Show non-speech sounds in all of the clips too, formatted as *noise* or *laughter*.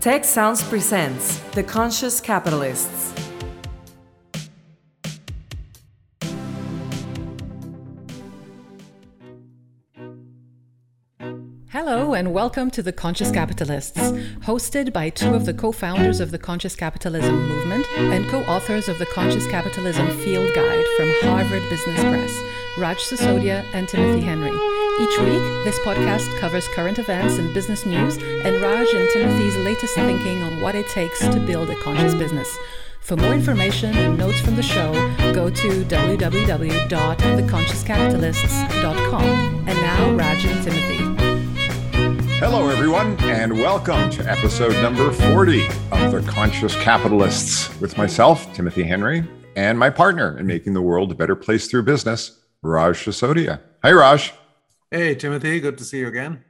Tech Sounds presents The Conscious Capitalists. Hello, and welcome to The Conscious Capitalists, hosted by two of the co founders of the Conscious Capitalism movement and co authors of the Conscious Capitalism Field Guide from Harvard Business Press, Raj Sisodia and Timothy Henry. Each week, this podcast covers current events and business news and Raj and Timothy's latest thinking on what it takes to build a conscious business. For more information and notes from the show, go to www.theconsciouscapitalists.com. And now, Raj and Timothy. Hello, everyone, and welcome to episode number 40 of The Conscious Capitalists with myself, Timothy Henry, and my partner in making the world a better place through business, Raj Sisodia. Hi, Raj. Hey, Timothy. Good to see you again.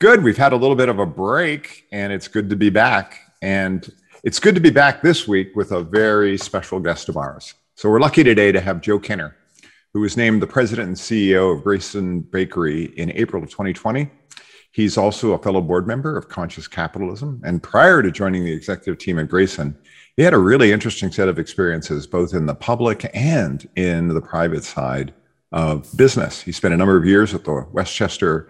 Good. We've had a little bit of a break, and it's good to be back. And it's good to be back this week with a very special guest of ours. So we're lucky today to have Joe Kenner, who was named the president and CEO of Greyston Bakery in April of 2020. He's also a fellow board member of Conscious Capitalism. And prior to joining the executive team at Greyston, he had a really interesting set of experiences, both in the public and in the private side of business. He spent a number of years at the Westchester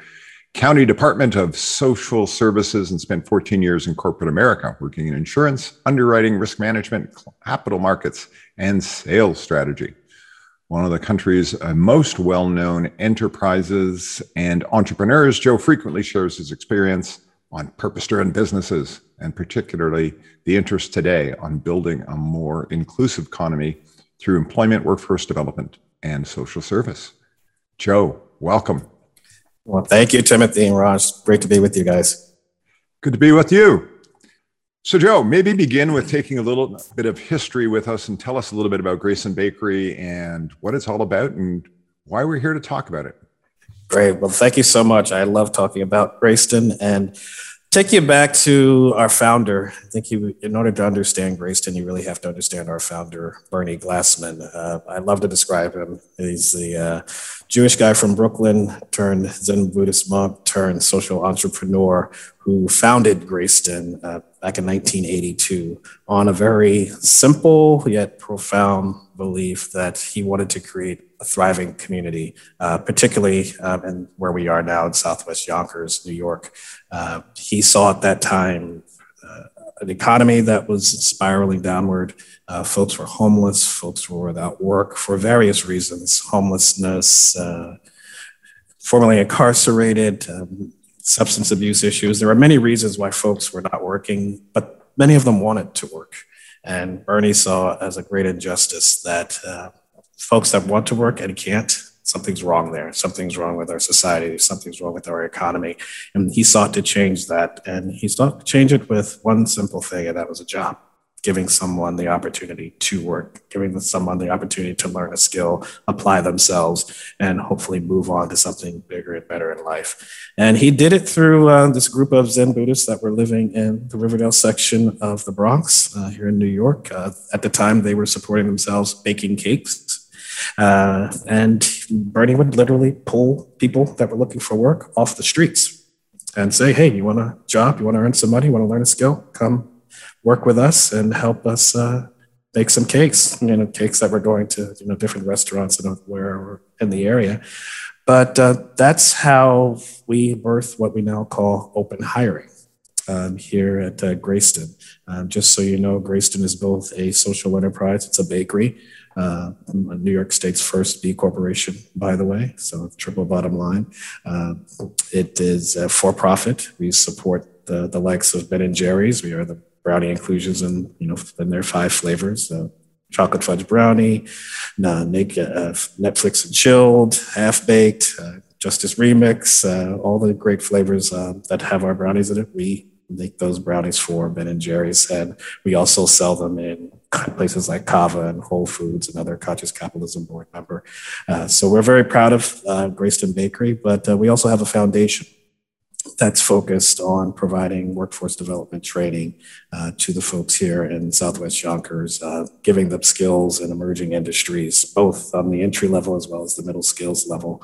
County Department of Social Services and spent 14 years in corporate America, working in insurance, underwriting, risk management, capital markets, and sales strategy. One of the country's uh, most well known enterprises and entrepreneurs, Joe frequently shares his experience on purpose driven businesses, and particularly the interest today on building a more inclusive economy through employment, workforce development, and social service. Joe, welcome. Well, thank you, Timothy and Raj. Great to be with you guys. Good to be with you. So, Joe, maybe begin with taking a little bit of history with us and tell us a little bit about Greyston Bakery and what it's all about and why we're here to talk about it. Great. Well, thank you so much. I love talking about Greyston and take you back to our founder. I think you, in order to understand Greyston, you really have to understand our founder, Bernie Glassman. Uh, I love to describe him. He's the uh, Jewish guy from Brooklyn turned Zen Buddhist monk turned social entrepreneur who founded Greyston uh, back in 1982 on a very simple yet profound belief that he wanted to create a thriving community, uh, particularly um, in where we are now in Southwest Yonkers, New York. Uh, he saw at that time uh, an economy that was spiraling downward. Uh, folks were homeless, folks were without work for various reasons homelessness, uh, formerly incarcerated, um, substance abuse issues. There are many reasons why folks were not working, but many of them wanted to work. And Bernie saw as a great injustice that uh, folks that want to work and can't, something's wrong there. Something's wrong with our society. Something's wrong with our economy. And he sought to change that. And he sought to change it with one simple thing, and that was a job giving someone the opportunity to work, giving someone the opportunity to learn a skill, apply themselves, and hopefully move on to something bigger and better in life. And he did it through uh, this group of Zen Buddhists that were living in the Riverdale section of the Bronx uh, here in New York. Uh, at the time, they were supporting themselves baking cakes. Uh, and Bernie would literally pull people that were looking for work off the streets and say, Hey, you want a job? You want to earn some money? You want to learn a skill? Come work with us and help us uh, make some cakes, you know, cakes that we're going to, you know, different restaurants and where in the area. But uh, that's how we birth what we now call open hiring um, here at uh, Greyston. Um, just so you know, Greyston is both a social enterprise, it's a bakery, uh, New York State's first B corporation, by the way, so triple bottom line. Uh, it is for profit. We support the, the likes of Ben and Jerry's. We are the brownie inclusions and you know in their five flavors. Uh, chocolate fudge brownie uh, naked, uh, netflix and chilled half baked uh, justice remix uh, all the great flavors uh, that have our brownies in it. We make those brownies for ben and jerry's and we also sell them in places like CAVA and Whole Foods and other conscious capitalism board member. so we're very proud of Greyston Bakery, but we also have a foundation that's focused on providing workforce development training uh, to the folks here in Southwest Yonkers, uh, giving them skills in emerging industries, both on the entry level as well as the middle skills level.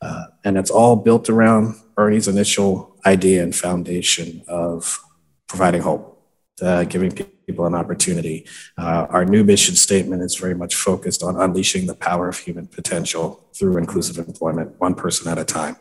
Uh, and it's all built around Bernie's initial idea and foundation of providing hope, uh, giving people an opportunity. Uh, our new mission statement is very much focused on unleashing the power of human potential through inclusive employment, one person at a time.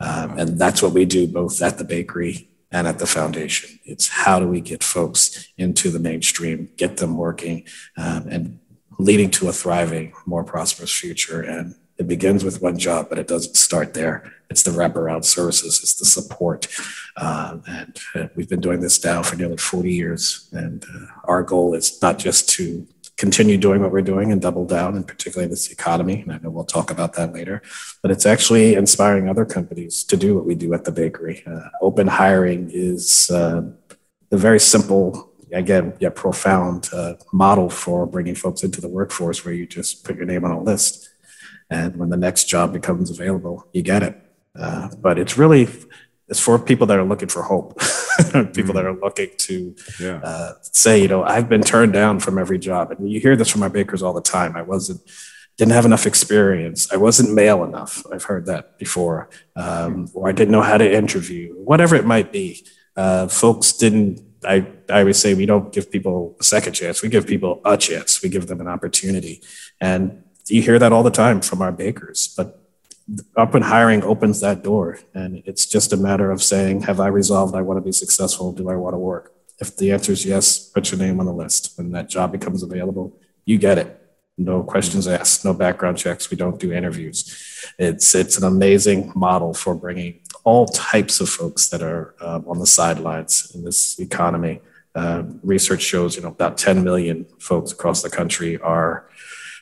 Um, and that's what we do both at the bakery and at the foundation. It's how do we get folks into the mainstream, get them working, um, and leading to a thriving, more prosperous future. And it begins with one job, but it doesn't start there. It's the wraparound services, it's the support. Um, and uh, we've been doing this now for nearly 40 years. And uh, our goal is not just to continue doing what we're doing and double down, and particularly this economy. And I know we'll talk about that later. But it's actually inspiring other companies to do what we do at the bakery. Uh, open hiring is uh, a very simple, again, yet profound uh, model for bringing folks into the workforce where you just put your name on a list. And when the next job becomes available, you get it. Uh, but it's really it's for people that are looking for hope, *laughs* *laughs* people that are looking to yeah. uh, say, you know, I've been turned down from every job, and you hear this from our bakers all the time. I wasn't, didn't have enough experience. I wasn't male enough. I've heard that before, um, or I didn't know how to interview, whatever it might be. Uh, folks didn't. I I always say we don't give people a second chance. We give people a chance. We give them an opportunity, and you hear that all the time from our bakers. But open hiring opens that door and it's just a matter of saying have i resolved i want to be successful? Do i want to work? If the answer is yes put your name on the list. When that job becomes available you get it. No questions asked no background checks. We don't do interviews. It's it's an amazing model for bringing all types of folks that are uh, on the sidelines in this economy. Uh, research shows you know about 10 million folks across the country are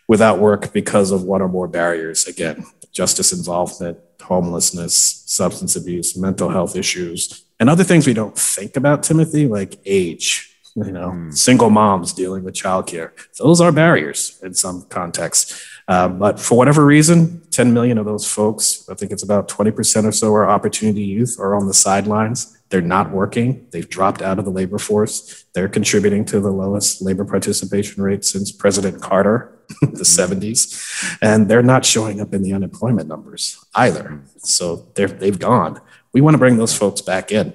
without work because of one or more barriers. Again justice involvement, homelessness, substance abuse, mental health issues, and other things we don't think about, Timothy, like age, you know, mm. single moms dealing with childcare. Those are barriers in some contexts. Uh, but for whatever reason, 10 million of those folks, I think it's about 20% or so, are opportunity youth, are on the sidelines. They're not working. They've dropped out of the labor force. They're contributing to the lowest labor participation rate since President Carter *laughs* the 70s, and they're not showing up in the unemployment numbers either. So they've gone. We want to bring those folks back in.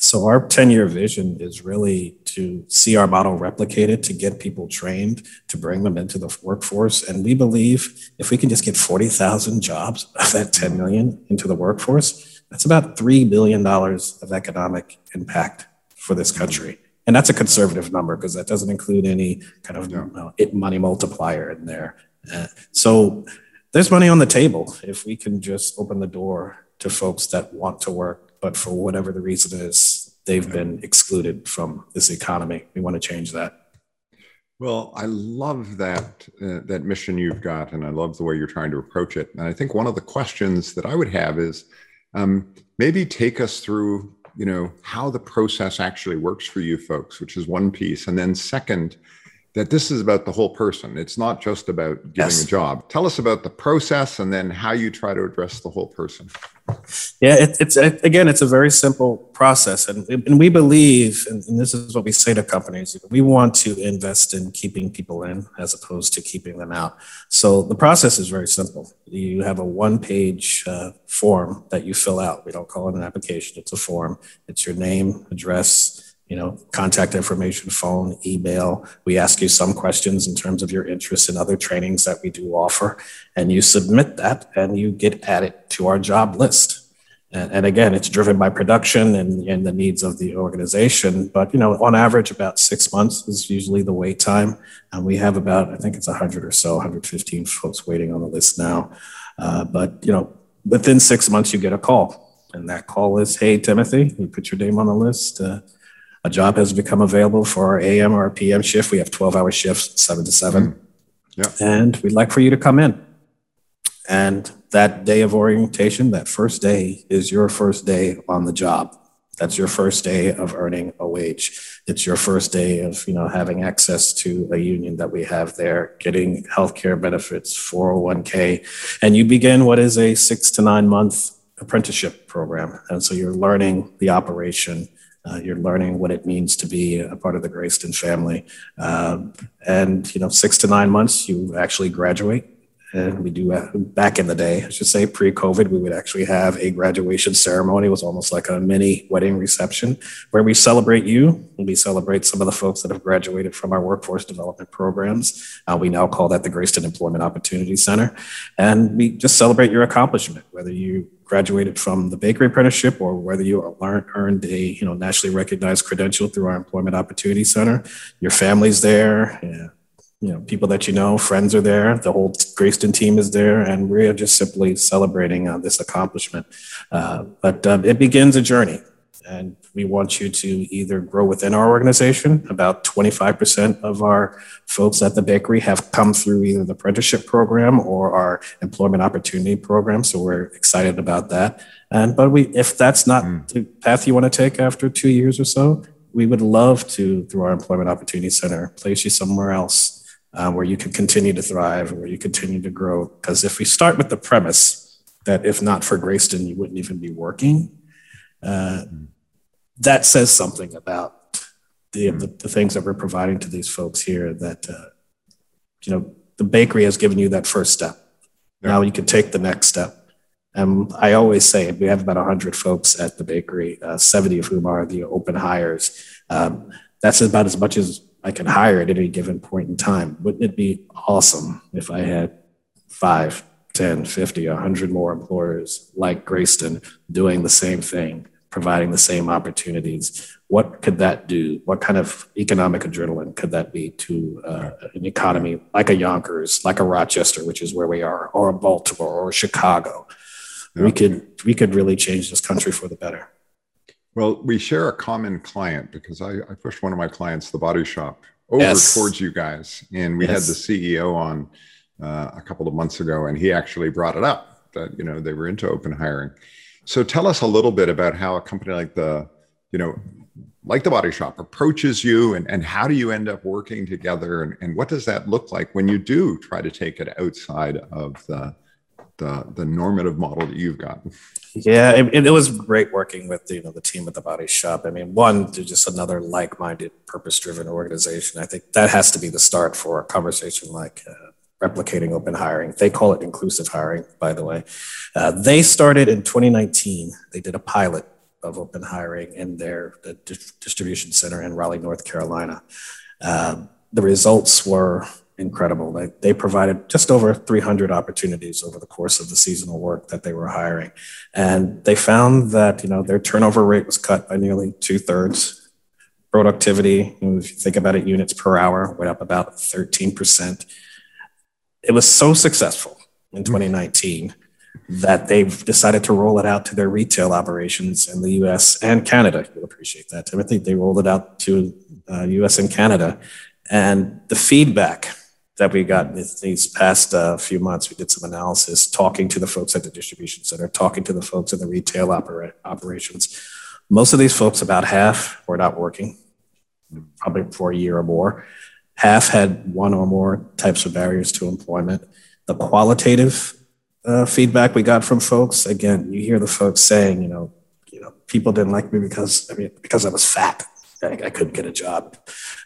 So our 10 year vision is really to see our model replicated, to get people trained, to bring them into the workforce. And we believe if we can just get 40,000 jobs *laughs* of that 10 million into the workforce, that's about $3 billion of economic impact for this country and that's a conservative number because that doesn't include any kind of yeah. it money multiplier in there. Uh, so there's money on the table if we can just open the door to folks that want to work, but for whatever the reason is, they've been excluded from this economy. We want to change that. Well, I love that uh, that mission you've got, and I love the way you're trying to approach it. And I think one of the questions that I would have is um, maybe take us through you know how the process actually works for you folks which is one piece and then second that this is about the whole person it's not just about getting yes. a job tell us about the process and then how you try to address the whole person yeah, it, it's it, again, it's a very simple process, and and we believe, and, and, this is what we say to companies: we want to invest in keeping people in as opposed to keeping them out. So the process is very simple. You have a one-page uh, form that you fill out. We don't call it an application; it's a form. It's your name, address, you know, contact information, phone, email. We ask you some questions in terms of your interest in other trainings that we do offer, and you submit that and you get added to our job list. And, and again, it's driven by production and, and the needs of the organization. But, you know, on average, about six months is usually the wait time. And we have about, I think it's 100 or so, 115 folks waiting on the list now. Uh, but, you know, within six months, you get a call. And that call is, hey, Timothy, you put your name on the list. Uh, a job has become available for our AM or PM shift. We have 12 hour shifts, seven to seven. Mm. Yeah. And we'd like for you to come in. And that day of orientation, that first day, is your first day on the job. That's your first day of earning a wage. It's your first day of, you know, having access to a union that we have there, getting healthcare benefits, 401k, and you begin what is a six to nine month apprenticeship program. And so you're learning the operation uh, you're learning what it means to be a part of the Greyston family. Um, and, you know, six to nine months, you actually graduate And we do uh, back in the day, I should say pre-COVID, we would actually have a graduation ceremony. It was almost like a mini wedding reception where we celebrate you and we celebrate some of the folks that have graduated from our workforce development programs. Uh, we now call that the Greyston Employment Opportunity Center. And we just celebrate your accomplishment, whether you graduated from the bakery apprenticeship or whether you learned, earned a you know nationally recognized credential through our employment opportunity center your family's there yeah, you know, people that you know, friends are there. The whole Greyston team is there, and we're just simply celebrating uh, this accomplishment. Uh, but um, it begins a journey, and we want you to either grow within our organization. About 25% of our folks at the bakery have come through either the apprenticeship program or our employment opportunity program. So we're excited about that. And but we, if that's not mm. the path you want to take after two years or so, we would love to, through our employment opportunity center, place you somewhere else uh, where you can continue to thrive, where you continue to grow. Because if we start with the premise that if not for Greyston, you wouldn't even be working, uh, that says something about the, the, the, things that we're providing to these folks here that, uh, you know, the bakery has given you that first step. Yeah. Now you can take the next step. And I always say we have about 100 folks at the bakery, uh, 70 of whom are the open hires. Um, that's about as much as I can hire at any given point in time. Wouldn't it be awesome if I had five, 10, 50, 100 more employers like Greyston doing the same thing, providing the same opportunities? What could that do? What kind of economic adrenaline could that be to uh, an economy like a Yonkers, like a Rochester, which is where we are, or a Baltimore or Chicago? Yeah. We could we could really change this country for the better. Well, we share a common client because I, I pushed one of my clients, the body shop, over yes. towards you guys. And we yes. had the CEO on uh, a couple of months ago, and he actually brought it up that, you know, they were into open hiring. So tell us a little bit about how a company like the, you know, like the body shop approaches you and, and how do you end up working together and, and what does that look like when you do try to take it outside of the the the normative model that you've got. Yeah, it, it, was great working with you know the team at the Body Shop. I mean, one, just another like-minded, purpose-driven organization. I think that has to be the start for a conversation like uh, replicating open hiring. They call it inclusive hiring, by the way. Uh, they started in 2019. They did a pilot of open hiring in their the distribution center in Raleigh, North Carolina. Uh, the results were incredible. They, they provided just over 300 opportunities over the course of the seasonal work that they were hiring. And they found that, you know, their turnover rate was cut by nearly two thirds. Productivity, if you think about it, units per hour went up about 13%. It was so successful in 2019 that they've decided to roll it out to their retail operations in the US and Canada. You'll appreciate that, Timothy. They rolled it out to uh, US and Canada. And the feedback that we got these past uh, few months. We did some analysis, talking to the folks at the distribution center, talking to the folks in the retail opera- operations. Most of these folks, about half, were not working, probably for a year or more. Half had one or more types of barriers to employment. The qualitative uh, feedback we got from folks, again, you hear the folks saying, you know, you know, people didn't like me because I mean because I was fat I, I, couldn't get a job.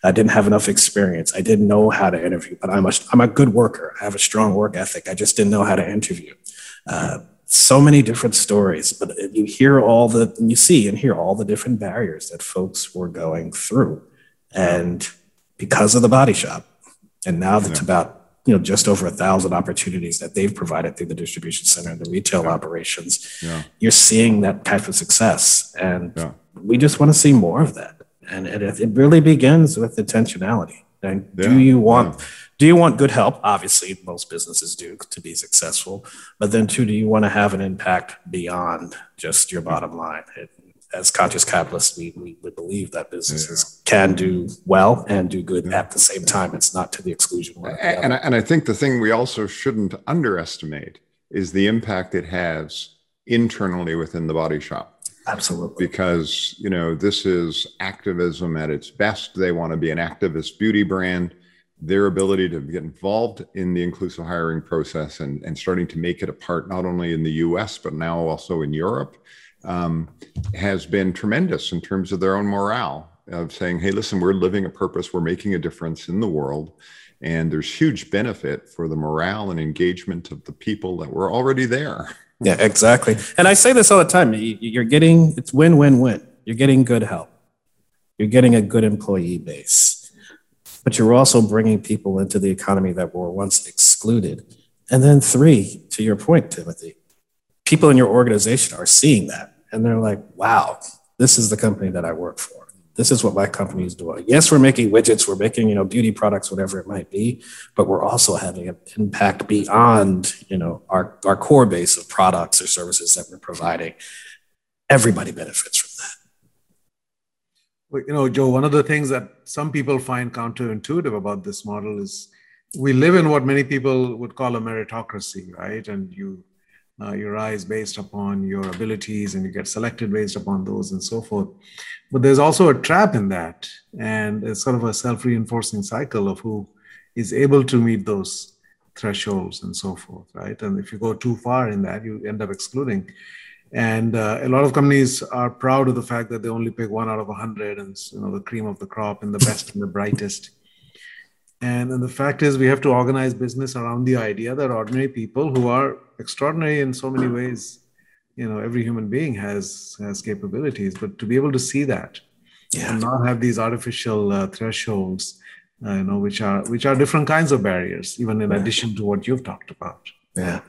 I didn't have enough experience. I didn't know how to interview, but I'm a, I'm a good worker. I have a strong work ethic. I just didn't know how to interview. Uh, so many different stories, but you hear all the, you see and hear all the different barriers that folks were going through. And because of the body shop, and now that's yeah. about you know just over a thousand opportunities that they've provided through the distribution center and the retail yeah. operations yeah. you're seeing that type of success and yeah. we just want to see more of that and it, it really begins with intentionality. And do you want do you want good help? Obviously, most businesses do to be successful. But then, too, do you want to have an impact beyond just your bottom line? It, as conscious capitalists, we, we, we, believe that businesses yeah. can do well and do good at the same time. It's not to the exclusion. And, and I, and I think the thing we also shouldn't underestimate is the impact it has internally within the body shop Absolutely. Because, you know, this is activism at its best. They want to be an activist beauty brand. Their ability to get involved in the inclusive hiring process and, and starting to make it a part not only in the US, but now also in Europe um, has been tremendous in terms of their own morale. of saying, hey, listen, we're living a purpose, we're making a difference in the world. And there's huge benefit for the morale and engagement of the people that were already there. Yeah, exactly. And I say this all the time you're getting, it's win win win. You're getting good help, you're getting a good employee base, but you're also bringing people into the economy that were once excluded. And then, three, to your point, Timothy, people in your organization are seeing that and they're like, wow, this is the company that I work for this is what my company is doing. Yes, we're making widgets, we're making, you know, beauty products, whatever it might be, but we're also having an impact beyond, you know, our, our core base of products or services that we're providing. Everybody benefits from that. You know, Joe, one of the things that some people find counterintuitive about this model is we live in what many people would call a meritocracy, right? And you uh, rise based upon your abilities and you get selected based upon those and so forth. But there's also a trap in that. And it's sort of a self reinforcing cycle of who is able to meet those thresholds and so forth, right? And if you go too far in that, you end up excluding. And uh, a lot of companies are proud of the fact that they only pick one out of a hundred, and you know the cream of the crop and the best and the brightest. And, and the fact is, we have to organize business around the idea that ordinary people who are extraordinary in so many ways, you know, every human being has has capabilities, but to be able to see that yeah. and not have these artificial uh, thresholds, uh, you know, which are which are different kinds of barriers, even in yeah. addition to what you've talked about. Yeah.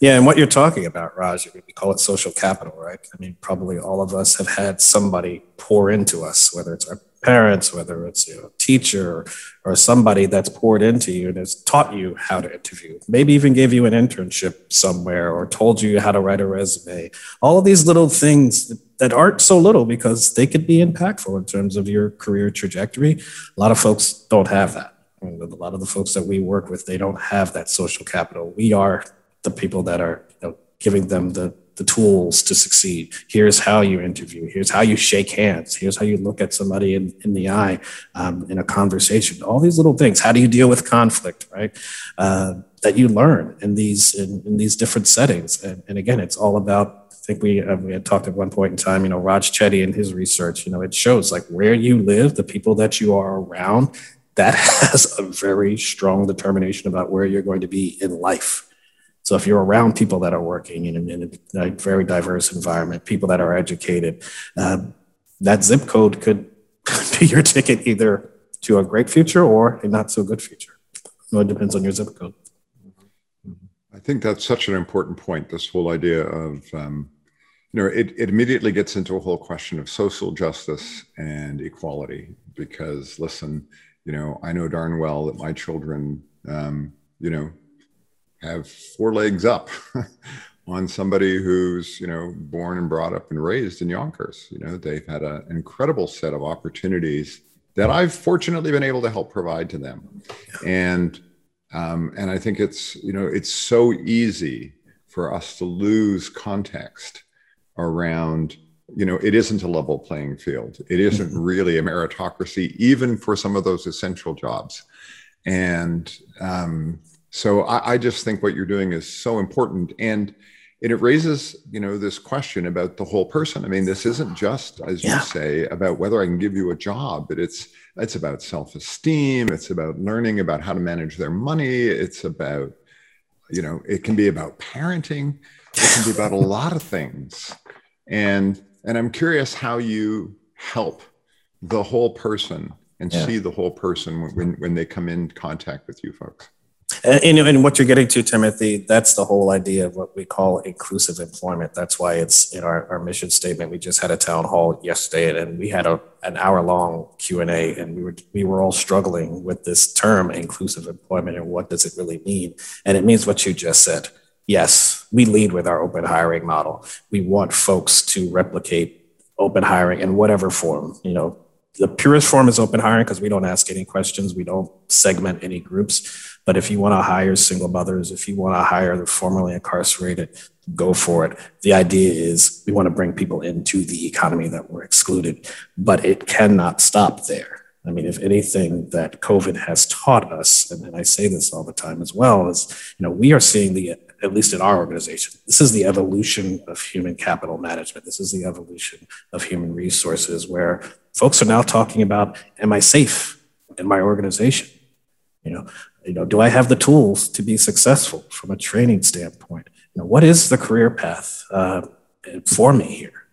Yeah, and what you're talking about, Raj, we call it social capital, right? I mean, probably all of us have had somebody pour into us, whether it's our parents, whether it's you know, a teacher or somebody that's poured into you and has taught you how to interview, maybe even gave you an internship somewhere or told you how to write a resume. All of these little things that aren't so little because they could be impactful in terms of your career trajectory. A lot of folks don't have that. A lot of the folks that we work with, they don't have that social capital. We are the people that are you know, giving them the the tools to succeed. Here's how you interview. Here's how you shake hands. Here's how you look at somebody in, in the eye um, in a conversation. All these little things. How do you deal with conflict, right? Uh, that you learn in these in, in these different settings. And, and, again, it's all about. I think we uh, we had talked at one point in time. You know, Raj Chetty and his research. You know, it shows like where you live, the people that you are around. That *laughs* has a very strong determination about where you're going to be in life. So if you're around people that are working in, in a, very diverse environment, people that are educated, uh, that zip code could *laughs* be your ticket either to a great future or a not so good future. So it depends on your zip code. I think that's such an important point. This whole idea of, um, you know, it, it immediately gets into a whole question of social justice and equality. Because listen, you know, I know darn well that my children, um, you know, have four legs up *laughs* on somebody who's you know born and brought up and raised in Yonkers. You know they've had an incredible set of opportunities that I've fortunately been able to help provide to them, and um, and I think it's you know it's so easy for us to lose context around you know it isn't a level playing field it isn't mm-hmm. really a meritocracy even for some of those essential jobs and um, so I, I, just think what you're doing is so important, and and it raises you know this question about the whole person. I mean, this isn't just as yeah. you say about whether I can give you a job, but it's it's about self-esteem. It's about learning about how to manage their money. It's about you know it can be about parenting. It can be about a lot of things, and and I'm curious how you help the whole person and yeah. see the whole person when when they come in contact with you folks. And, and, what you're getting to, Timothy, that's the whole idea of what we call inclusive employment. That's why it's in our, our mission statement. We just had a town hall yesterday, and we had a, an hour long Q and A, and we were we were all struggling with this term, inclusive employment, and what does it really mean? And it means what you just said. Yes, we lead with our open hiring model. We want folks to replicate open hiring in whatever form. You know, the purest form is open hiring because we don't ask any questions, we don't segment any groups but if you want to hire single mothers, if you want to hire the formerly incarcerated, go for it. The idea is we want to bring people into the economy that were excluded, but it cannot stop there. I mean, if anything that COVID has taught us, and I say this all the time as well, is you know we are seeing the at least in our organization. This is the evolution of human capital management. This is the evolution of human resources where folks are now talking about, am I safe in my organization? You know, you know, do I have the tools to be successful from a training standpoint? You know, what is the career path uh, for me here?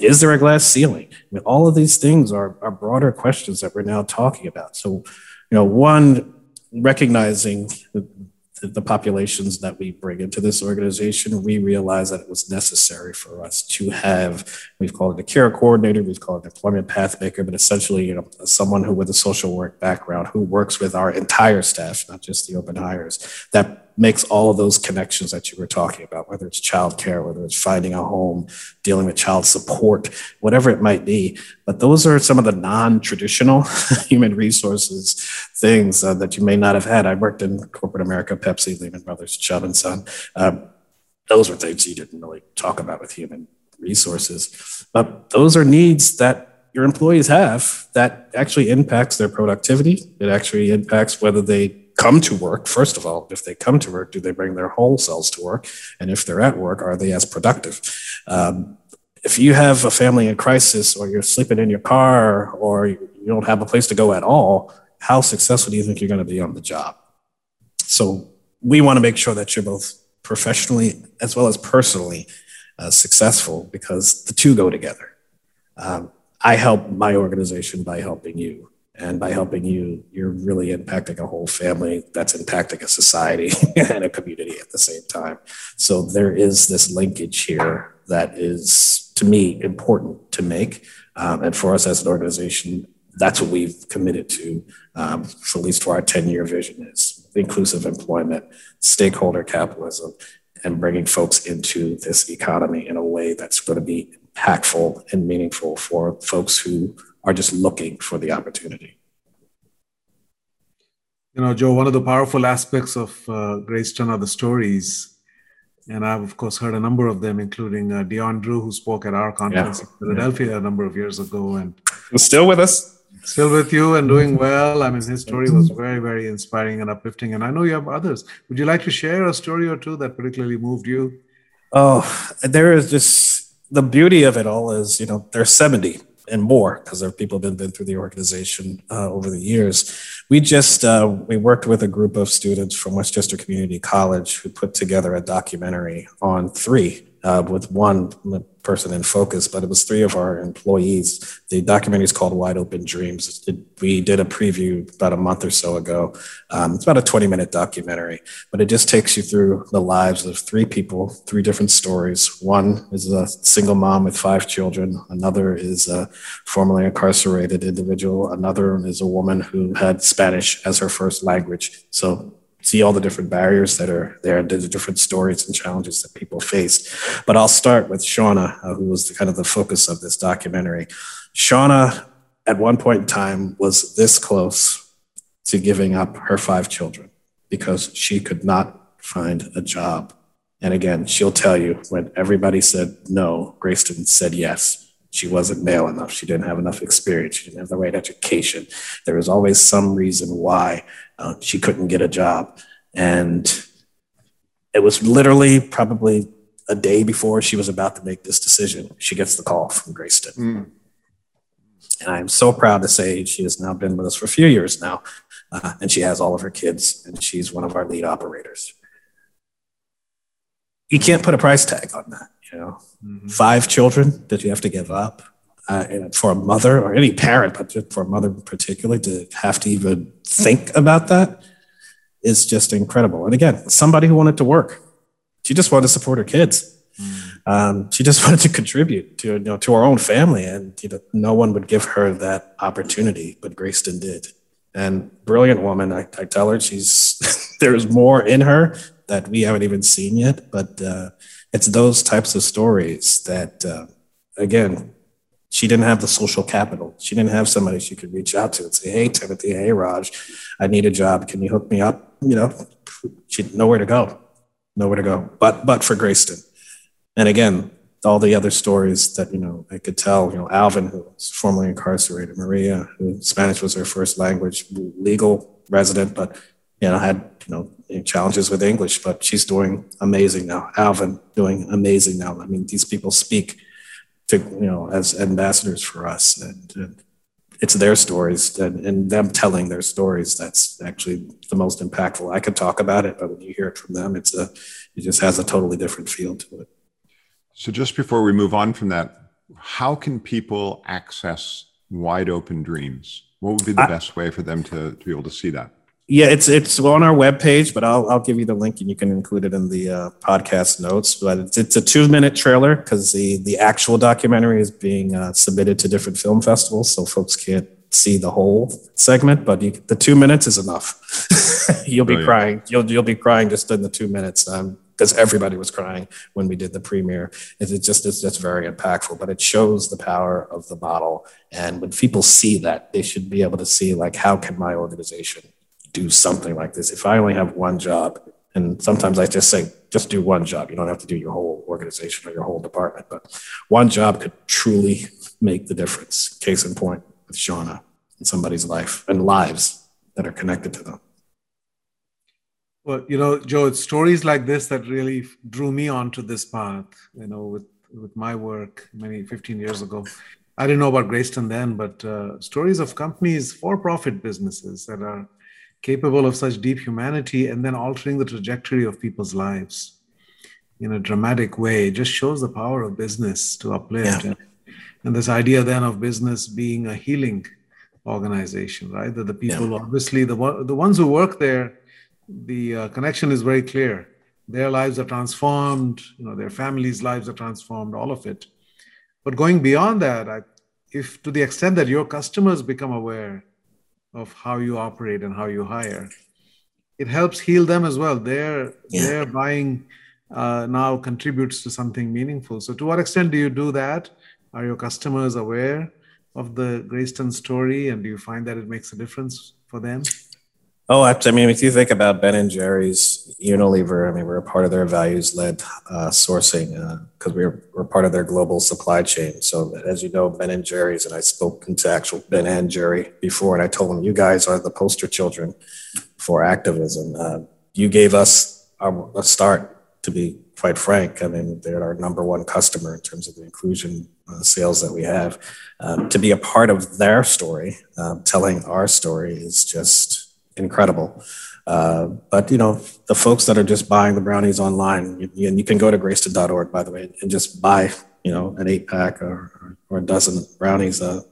Is there a glass ceiling? I mean, all of these things are, are broader questions that we're now talking about. So, you know, one, recognizing the populations that we bring into this organization, we realized that it was necessary for us to have, we've called it a care coordinator, we've called it an employment pathmaker, but essentially, you know, someone who with a social work background who works with our entire staff, not just the open hires, that makes all of those connections that you were talking about, whether it's childcare, whether it's finding a home, dealing with child support, whatever it might be. But those are some of the non-traditional *laughs* human resources things uh, that you may not have had. I worked in corporate America, Pepsi, Lehman Brothers, Chubb and Son. Um, those were things you didn't really talk about with human resources. But those are needs that your employees have that actually impacts their productivity. It actually impacts whether they come to work, first of all, if they come to work, do they bring their whole selves to work? And if they're at work, are they as productive? Um, if you have a family in crisis, or you're sleeping in your car, or you don't have a place to go at all, how successful do you think you're going to be on the job? So we want to make sure that you're both professionally as well as personally uh, successful because the two go together. Um, I help my organization by helping you. And by helping you, you're really impacting a whole family that's impacting a society *laughs* and a community at the same time. So there is this linkage here that is, to me, important to make. Um, and for us as an organization, that's what we've committed to, um, for at least for our 10 year vision is inclusive employment, stakeholder capitalism, and bringing folks into this economy in a way that's going to be impactful and meaningful for folks who are just looking for the opportunity. You know, Joe, one of the powerful aspects of uh, Greyston are the stories. And I've, of course, heard a number of them, including uh, Dion Drew, who spoke at our conference yeah. in Philadelphia yeah. a number of years ago. And still with us. Still with you and doing well. I mean, his story was very, very inspiring and uplifting. And I know you have others. Would you like to share a story or two that particularly moved you? Oh, there is just the beauty of it all is, you know, they're 70 and more because there are people have been, been through the organization uh, over the years. We just uh, we worked with a group of students from Westchester Community College who put together a documentary on three uh, with one person in focus, but it was three of our employees. The documentary is called Wide Open Dreams. It, we did a preview about a month or so ago. Um, it's about a 20 minute documentary, but it just takes you through the lives of three people, three different stories. One is a single mom with five children, another is a formerly incarcerated individual, another is a woman who had Spanish as her first language. So see all the different barriers that are there, the different stories and challenges that people faced. But I'll start with Shauna, uh, who was the, kind of the focus of this documentary. Shauna, at one point in time, was this close to giving up her five children because she could not find a job. And again, she'll tell you when everybody said no, Greyston said yes. She wasn't male enough. She didn't have enough experience. She didn't have the right education. There was always some reason why uh, she couldn't get a job. And it was literally probably a day before she was about to make this decision. She gets the call from Greyston. Mm. And I'm so proud to say she has now been with us for a few years now. Uh, and she has all of her kids, and she's one of our lead operators. You can't put a price tag on that. You know, mm-hmm. five children that you have to give up. Uh, for a mother or any parent, but for a mother particularly, to have to even think about that is just incredible. And again, somebody who wanted to work, she just wanted to support her kids. Mm. Um, she just *laughs* wanted to contribute to you know to our own family, and you know no one would give her that opportunity, but Greyston did. And brilliant woman, I, I tell her she's *laughs* there's more in her that we haven't even seen yet, but uh, it's those types of stories that, uh, again, she didn't have the social capital. She didn't have somebody she could reach out to and say, "Hey, Timothy, hey, Raj, I need a job. Can you hook me up?" You know, she nowhere to go, nowhere to go. But but for Greyston, and again, all the other stories that you know I could tell. You know, Alvin, who was formerly incarcerated, Maria, who Spanish was her first language, legal resident, but you know, had you know challenges with English, but she's doing amazing now. Alvin doing amazing now. I mean, these people speak to you know as ambassadors for us, and, and it's their stories and, and, them telling their stories that's actually the most impactful. I could talk about it, but when you hear it from them, it's a it just has a totally different feel to it. So just before we move on from that, how can people access wide open dreams? What would be the I, best way for them to, to be able to see that? Yeah, it's it's on our webpage, but I'll I'll give you the link and you can include it in the uh, podcast notes. But it's, it's a two minute trailer because the the actual documentary is being uh, submitted to different film festivals, so folks can't see the whole segment. But you, the two minutes is enough. *laughs* you'll be crying. You'll you'll be crying just in the two minutes. Um, because everybody was crying when we did the premiere. It, it just it's just very impactful, but it shows the power of the model. And when people see that, they should be able to see like, how can my organization do something like this? If I only have one job, and sometimes I just say, just do one job. You don't have to do your whole organization or your whole department, but one job could truly make the difference. Case in point with Shauna and somebody's life and lives that are connected to them. Well, you know, Joe, it's stories like this that really drew me onto this path. You know, with with my work many 15 years ago, I didn't know about Greyston then, but uh, stories of companies, for-profit businesses that are capable of such deep humanity and then altering the trajectory of people's lives in a dramatic way it just shows the power of business to uplift. Yeah. And, and, this idea then of business being a healing organization, right? That the people, yeah. obviously, the the ones who work there the uh, connection is very clear. Their lives are transformed, you know, their families' lives are transformed, all of it. But going beyond that, I, if to the extent that your customers become aware of how you operate and how you hire, it helps heal them as well. Their yeah. their buying uh, now contributes to something meaningful. So, to what extent do you do that? Are your customers aware of the Greyston story, and do you find that it makes a difference for them? Oh, I mean, if you think about Ben and Jerry's, Unilever, I mean, we're a part of their values-led uh, sourcing because uh, we're we're part of their global supply chain. So, as you know, Ben and Jerry's, and I spoke to actual Ben and Jerry before, and I told them, you guys are the poster children for activism. Uh, you gave us a, a start, to be quite frank. I mean, they're our number one customer in terms of the inclusion uh, sales that we have. Um, to be a part of their story, um, telling our story is just incredible. Uh, but you know, the folks that are just buying the brownies online, you, you can go to greyston.org, by the way, and just buy, you know, an eight pack or, or, a dozen brownies uh,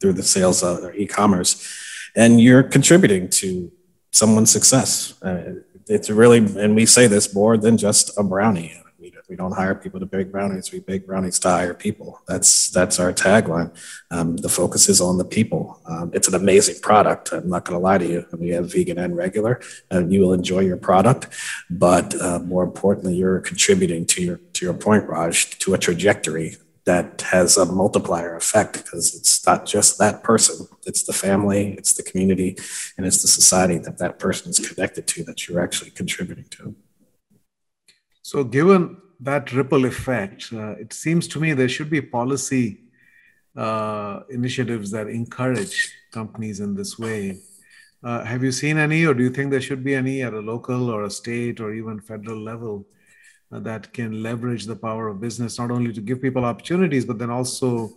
through the sales uh, e-commerce, and you're contributing to someone's success. Uh, it's really, and we say this more than just a brownie. We don't hire people to bake brownies. We bake brownies to hire people. That's that's our tagline. Um, the focus is on the people. Um, it's an amazing product. I'm not going to lie to you. We have vegan and regular, and you will enjoy your product. But uh, more importantly, you're contributing to your to your point, Raj, to a trajectory that has a multiplier effect because it's not just that person it's the family it's the community and it's the society that that person is connected to that you're actually contributing to so given that ripple effect, uh, it seems to me there should be policy uh, initiatives that encourage companies in this way. Uh, have you seen any, or do you think there should be any at a local or a state or even federal level uh, that can leverage the power of business, not only to give people opportunities, but then also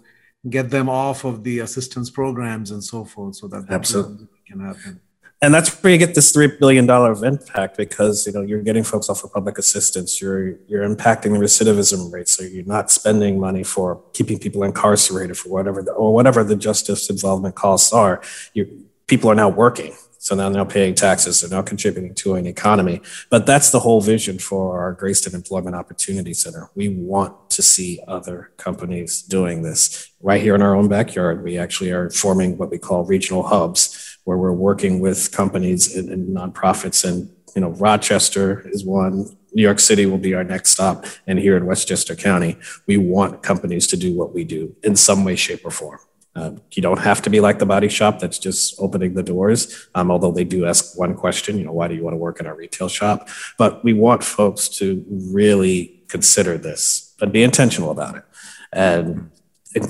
get them off of the assistance programs and so forth so that Absolutely. can happen? And that's where you get this three billion dollar of impact because you know you're getting folks off of public assistance. You're you're impacting the recidivism rate. So you're not spending money for keeping people incarcerated for whatever the, or whatever the justice involvement costs are. You people are now working. So now they're paying taxes. They're now contributing to an economy. But that's the whole vision for our Greyston Employment Opportunity Center. We want to see other companies doing this. Right here in our own backyard we actually are forming what we call regional hubs where we're working with companies and, and nonprofits. And, you know, Rochester is one, New York City will be our next stop. And here in Westchester County, we want companies to do what we do in some way, shape, or form. Uh, you don't have to be like the body shop that's just opening the doors, um, although they do ask one question, you know, why do you want to work in our retail shop? But we want folks to really consider this and be intentional about it. And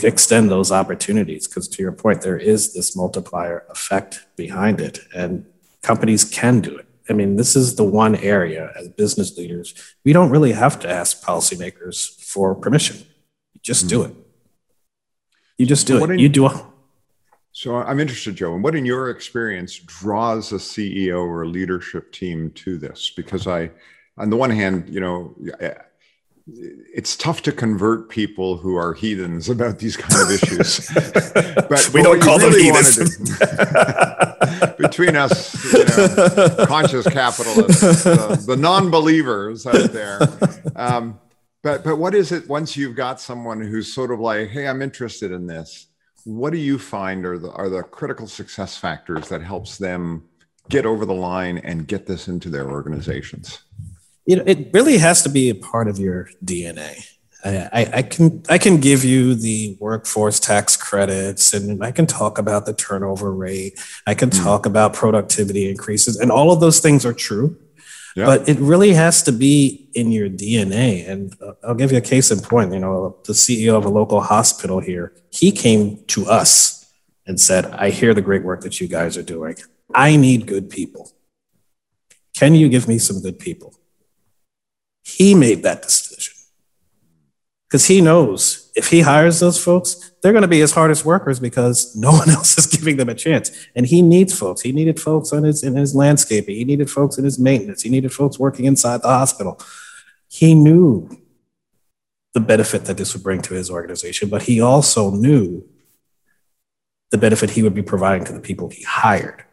extend those opportunities because to your point there is this multiplier effect behind it and companies can do it I mean, this is the one area as business leaders, we don't really have to ask policymakers for permission. You just mm-hmm. do it. You just do so it. You do it. So I'm interested, Joe, and what in your experience draws a CEO or a leadership team to this? Because I, on the one hand, you know, it's tough to convert people who are heathens *laughs* about these kind of issues. *laughs* but we don't call really them heathens. *laughs* between us, you know, conscious capitalists, uh, the non-believers out there. Um, but but what is it once you've got someone who's sort of like, hey, I'm interested in this? What do you find are the are the critical success factors that helps them get over the line and get this into their organizations? You know, it really has to be a part of your DNA. I, I, can I can give you the workforce tax credits, and I can talk about the turnover rate. I can mm. talk about productivity increases, and all of those things are true. Yeah. But it really has to be in your DNA. And I'll give you a case in point. You know, the CEO of a local hospital here, he came to us and said, "I hear the great work that you guys are doing. I need good people. Can you give me some good people?" He made that decision because he knows if he hires those folks, they're going to be his hardest workers because no one *laughs* else is giving them a chance. And he needs folks. He needed folks on his in his landscaping. He needed folks in his maintenance. He needed folks working inside the hospital. He knew the benefit that this would bring to his organization, but he also knew the benefit he would be providing to the people he hired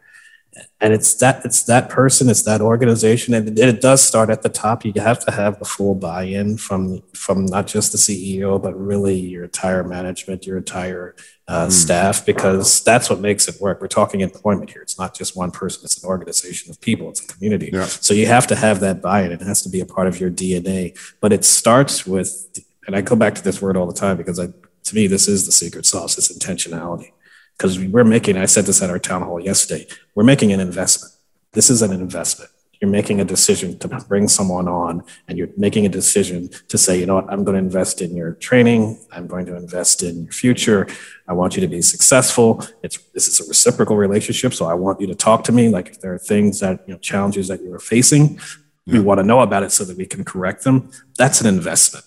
and it's that it's that person it's that organization and it, does start at the top. You have to have the full buy-in from from not just the ceo but really your entire management your entire uh, mm. staff because that's what makes it work. We're talking employment here. It's not just one person. It's an organization of people. It's a community. Yeah. so you have to have that buy-in. It has to be a part of your dna but it starts with and i go back to this word all the time because I, to me this is the secret sauce it's intentionality because we're making, I said this at our town hall yesterday, we're making an investment. This is an investment. You're making a decision to bring someone on, and you're making a decision to say, you know what, I'm going to invest in your training. I'm going to invest in your future. I want you to be successful. It's this is a reciprocal relationship, so I want you to talk to me. Like if there are things that you know, challenges that you are facing, yeah. we want to know about it so that we can correct them. That's an investment.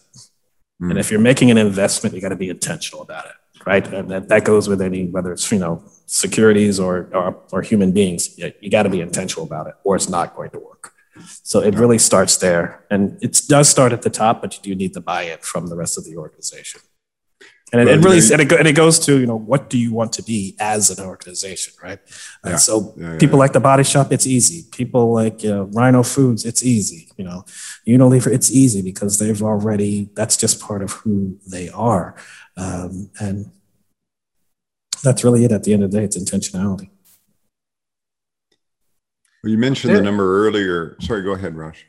Mm. And if you're making an investment, you got to be intentional about it right? And that, that goes with any, whether it's, you know, securities or, or, or human beings, you, you got to be intentional about it or it's not going to work. So it really starts there. And it does start at the top, but you do need the buy-in from the rest of the organization. And it, it really and it, and it, goes to you know what do you want to be as an organization, right? Yeah. Uh, so yeah, yeah, people like the Body Shop, it's easy. People like you know, Rhino Foods, it's easy. You know, Unilever, it's easy because they've already that's just part of who they are, um, and that's really it at the end of the day. It's intentionality. Well, you mentioned there, the number earlier. Sorry, go ahead, Raj.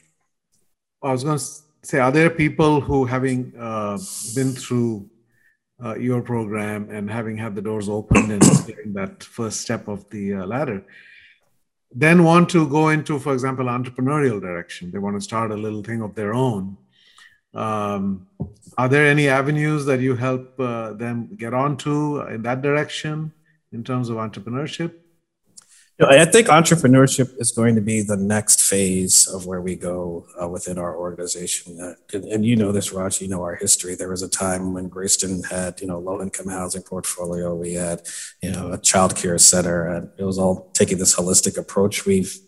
I was going to say, are there people who, having uh, been through uh, your program and having had the doors open and *coughs* taking that first step of the uh, ladder, then want to go into, for example, entrepreneurial direction? They want to start a little thing of their own. Um, are there any avenues that you help uh, them get onto in that direction in terms of entrepreneurship? I think entrepreneurship is going to be the next phase of where we go uh, within our organization. Uh, and, and, you know this, Raj. You know our history. There was a time when Greyston had, you know, low income housing portfolio. We had, you know, a child care center, and it was all taking this holistic approach. We've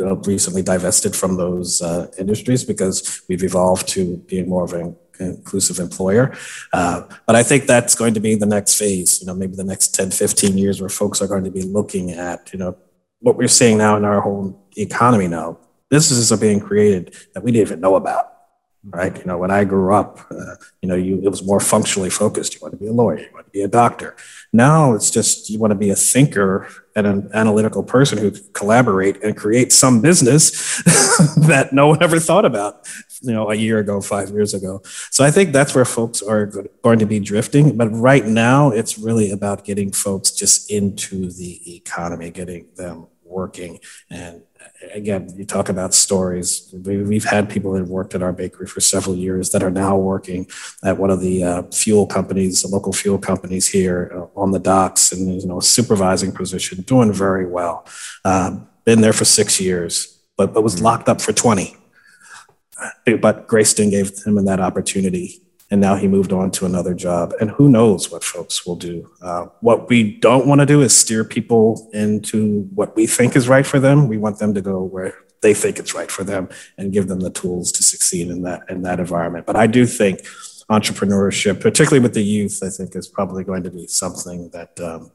uh, recently divested from those uh, industries because we've evolved to being more of an inclusive employer. Uh, but I think that's going to be the next phase, you know, maybe the next 10, 15 years where folks are going to be looking at, you know, what we're seeing now in our whole economy now. Businesses are being created that we didn't even know about right? You know, when I grew up, uh, you know, you it was more functionally focused. You want to be a lawyer, you want to be a doctor. Now it's just you want to be a thinker and an analytical person who collaborate and create some business *laughs* that no one ever thought about, you know, a year ago, five years ago. So I think that's where folks are going to be drifting. But right now, it's really about getting folks just into the economy, getting them working and again, you talk about stories. We've had people that have worked at our bakery for several years that are now working at one of the uh, fuel companies, the local fuel companies here uh, on the docks, and you know, supervising position, doing very well. Um, been there for six years, but, but was mm-hmm. locked up for 20. But Grace Greyston gave him that opportunity and now he moved on to another job. And who knows what folks will do? Uh, what we don't want to do is steer people into what we think is right for them. We want them to go where they think it's right for them and give them the tools to succeed in that in that environment. But I do think entrepreneurship, particularly with the youth, I think is probably going to be something that um,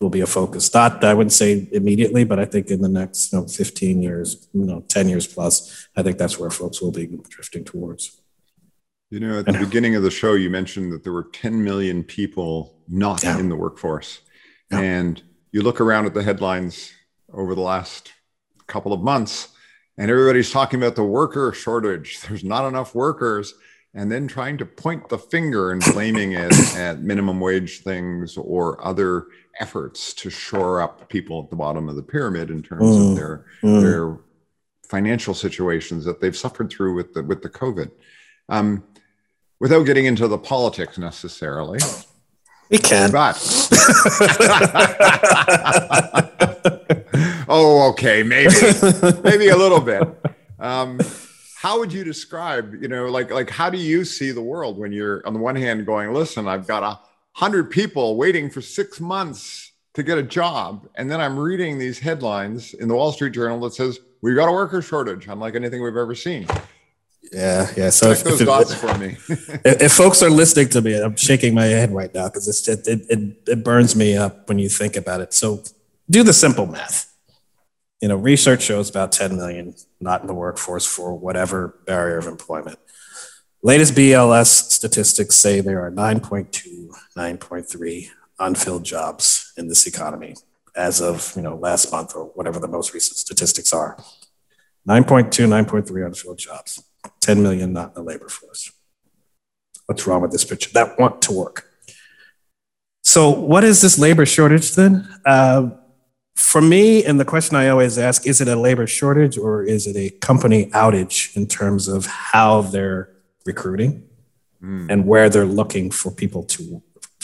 will be a focus. Not I wouldn't say immediately, but I think in the next you know, 15 years, you know, 10 years plus, I think that's where folks will be drifting towards. You know, at *laughs* the beginning of the show, you mentioned that there were 10 million people not yeah. in the workforce. Yeah. And you look around at the headlines over the last couple of months, and everybody's talking about the worker shortage. *laughs* There's not enough workers. And then trying to point the finger and blaming *laughs* it at minimum wage things or other efforts to shore up people at the bottom of the pyramid in terms mm. of their mm. their financial situations that they've suffered through with the with the COVID. Um, without getting into the politics necessarily. We can. But *laughs* oh, okay, maybe, maybe a little bit. Um, how would you describe, you know, like like how do you see the world when you're on the one hand going, listen, I've got a hundred people waiting for six months to get a job, and then I'm reading these headlines in the Wall Street Journal that says we've got a worker shortage, unlike anything we've ever seen. Yeah, yeah. So if, those if, dots for me. *laughs* if, if, folks are listening to me, I'm shaking my head right now because it, it it it burns me up when you think about it. So do the simple math. You know, research shows about 10 million not in the workforce for whatever barrier of employment. Latest BLS statistics say there are 9.2, 9.3 unfilled jobs in this economy as of you know last month or whatever the most recent statistics are. 9.2, 9.3 unfilled jobs. 10 million not in the labor force. What's wrong with this picture? That want to work. So, what is this labor shortage then? Uh, for me, and the question I always ask is it a labor shortage or is it a company outage in terms of how they're recruiting mm. and where they're looking for people to,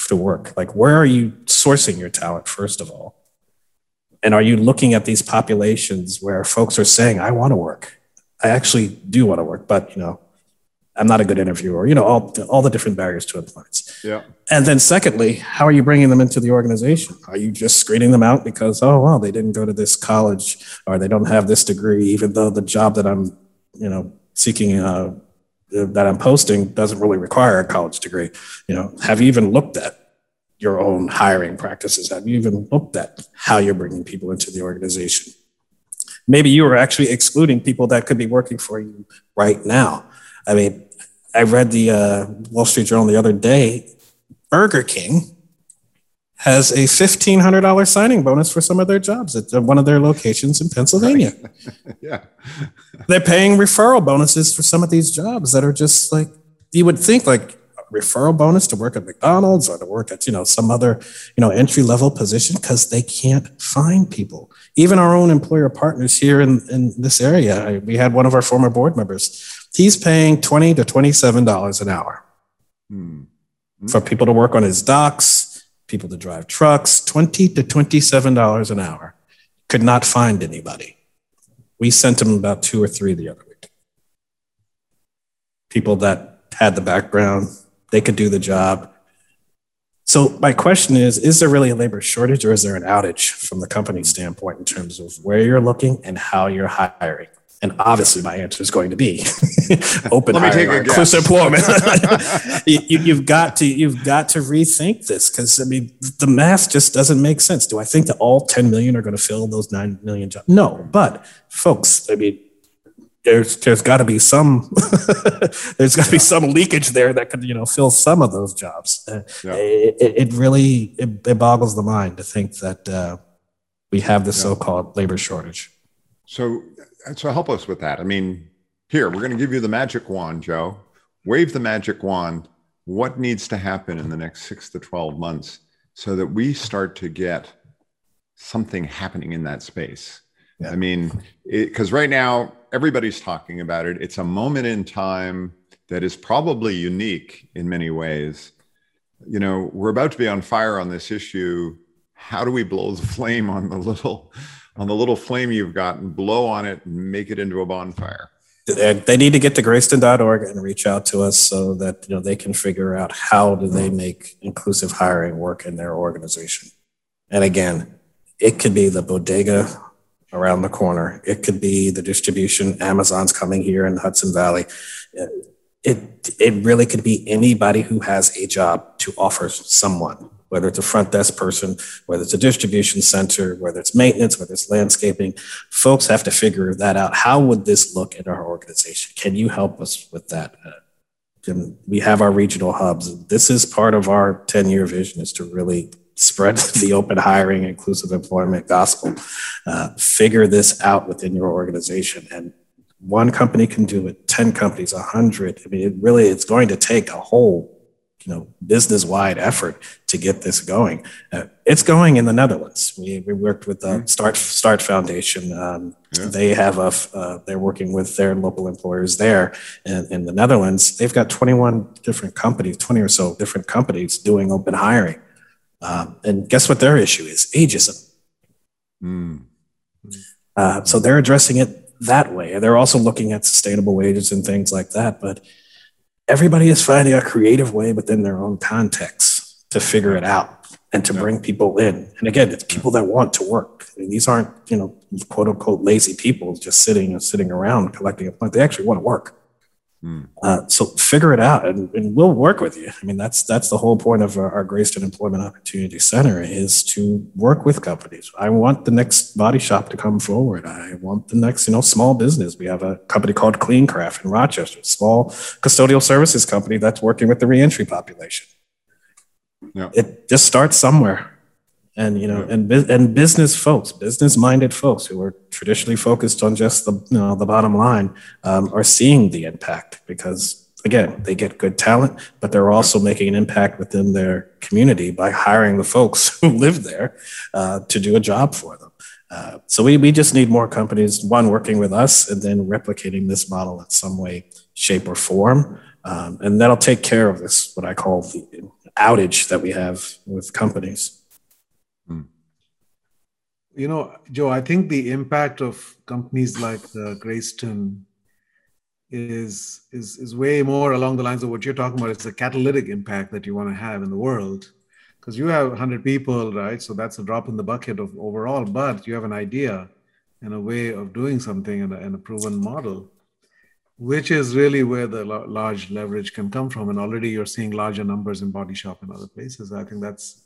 to work? Like, where are you sourcing your talent, first of all? And are you looking at these populations where folks are saying, I want to work? I actually do want to work, but you know, I'm not a good interviewer. You know, all all the different barriers to employment. Yeah. And then secondly, how are you bringing them into the organization? Are you just screening them out because oh well they didn't go to this college or they don't have this degree, even though the job that I'm you know seeking uh, that I'm posting doesn't really require a college degree. You know, have you even looked at your own hiring practices? Have you even looked at how you're bringing people into the organization? Maybe you were actually excluding people that could be working for you right now. I mean, I read the uh, Wall Street Journal the other day. Burger King has a $1,500 signing bonus for some of their jobs at one of their locations in Pennsylvania. *laughs* yeah. They're paying referral bonuses for some of these jobs that are just like, you would think like referral bonus to work at McDonald's or to work at, you know, some other, you know, entry level position because they can't find people. Even our own employer partners here in, in this area, we had one of our former board members. He's paying 20 to $27 an hour mm-hmm. for people to work on his docks, people to drive trucks, 20 to $27 an hour. Could not find anybody. We sent him about two or three the other week. People that had the background, they could do the job. So my question is, is there really a labor shortage or is there an outage from the company standpoint in terms of where you're looking and how you're hiring? And obviously, my answer is going to be *laughs* open Let hiring, me take inclusive employment. *laughs* *laughs* you, have got to you've got to rethink this because I mean the math just doesn't make sense. Do I think that all 10 million are going to fill those nine million jobs? No, but folks, I mean, there's there's got to be some *laughs* there's got to yeah. be some leakage there that could you know fill some of those jobs. Uh, yeah. it, it, really it, it, boggles the mind to think that uh, we have this yeah. so-called labor shortage. So so help us with that. I mean, here we're going to give you the magic wand, Joe. Wave the magic wand. What needs to happen in the next six to twelve months so that we start to get something happening in that space? I mean, because right now everybody's talking about it. It's a moment in time that is probably unique in many ways. You know, we're about to be on fire on this issue. How do we blow the *laughs* flame on the little on the little flame you've got and blow on it and make it into a bonfire. They need to get to Greyston.org and reach out to us so that you know they can figure out how do they make inclusive hiring work in their organization. And again, it could be the bodega around the corner. It could be the distribution. Amazon's coming here in the Hudson Valley. It, it really could be anybody who has a job to offer someone, whether it's a front desk person, whether it's a distribution center, whether it's maintenance, whether it's landscaping. Folks have to figure that out. How would this look in our organization? Can you help us with that? And we have our regional hubs. This is part of our 10 year vision is to really spread *laughs* the open hiring, inclusive employment gospel. Uh, figure this out within your organization. And one company can do it, 10 companies, 100. I mean, it really, it's going to take a whole you know, business wide effort to get this going. Uh, it's going in the Netherlands. We, we worked with the mm-hmm. Start Start Foundation. Um, yeah. They have a uh, they're working with their local employers there in, in the Netherlands. They've got 21 different companies, 20 or so different companies doing open hiring. Um, and guess what their issue is? Ageism. Mm. Uh, so they're addressing it that way. They're also looking at sustainable wages and things like that. But everybody is finding a creative way within their own context to figure it out and to bring people in. And again, it's people that want to work. I mean, these aren't, you know, quote unquote lazy people just sitting and sitting around collecting a point. They actually want to work. Mm. Uh, so figure it out, and, and, we'll work with you. I mean, that's that's the whole point of our, our Greyston Employment Opportunity Center is to work with companies. I want the next body shop to come forward. I want the next, you know, small business. We have a company called Clean Craft in Rochester, small custodial services company that's working with the reentry population. Yeah. It just starts somewhere and you know and and business folks business minded folks who are traditionally focused on just the you know the bottom line um, are seeing the impact because again they get good talent but they're also making an impact within their community by hiring the folks *laughs* who live there uh, to do a job for them. Uh, so we, we just need more companies one working with us and then replicating this model in some way shape or form. Um, and that'll take care of this what i call the outage that we have with companies you know, Joe, I think the impact of companies like uh, Greyston is is is way more along the lines of what you're talking about. It's a catalytic impact that you want to have in the world, because you have 100 people, right? So that's a drop in the bucket of overall. But you have an idea and a way of doing something and a, and a proven model, which is really where the large leverage can come from. And already you're seeing larger numbers in Body Shop and other places. I think that's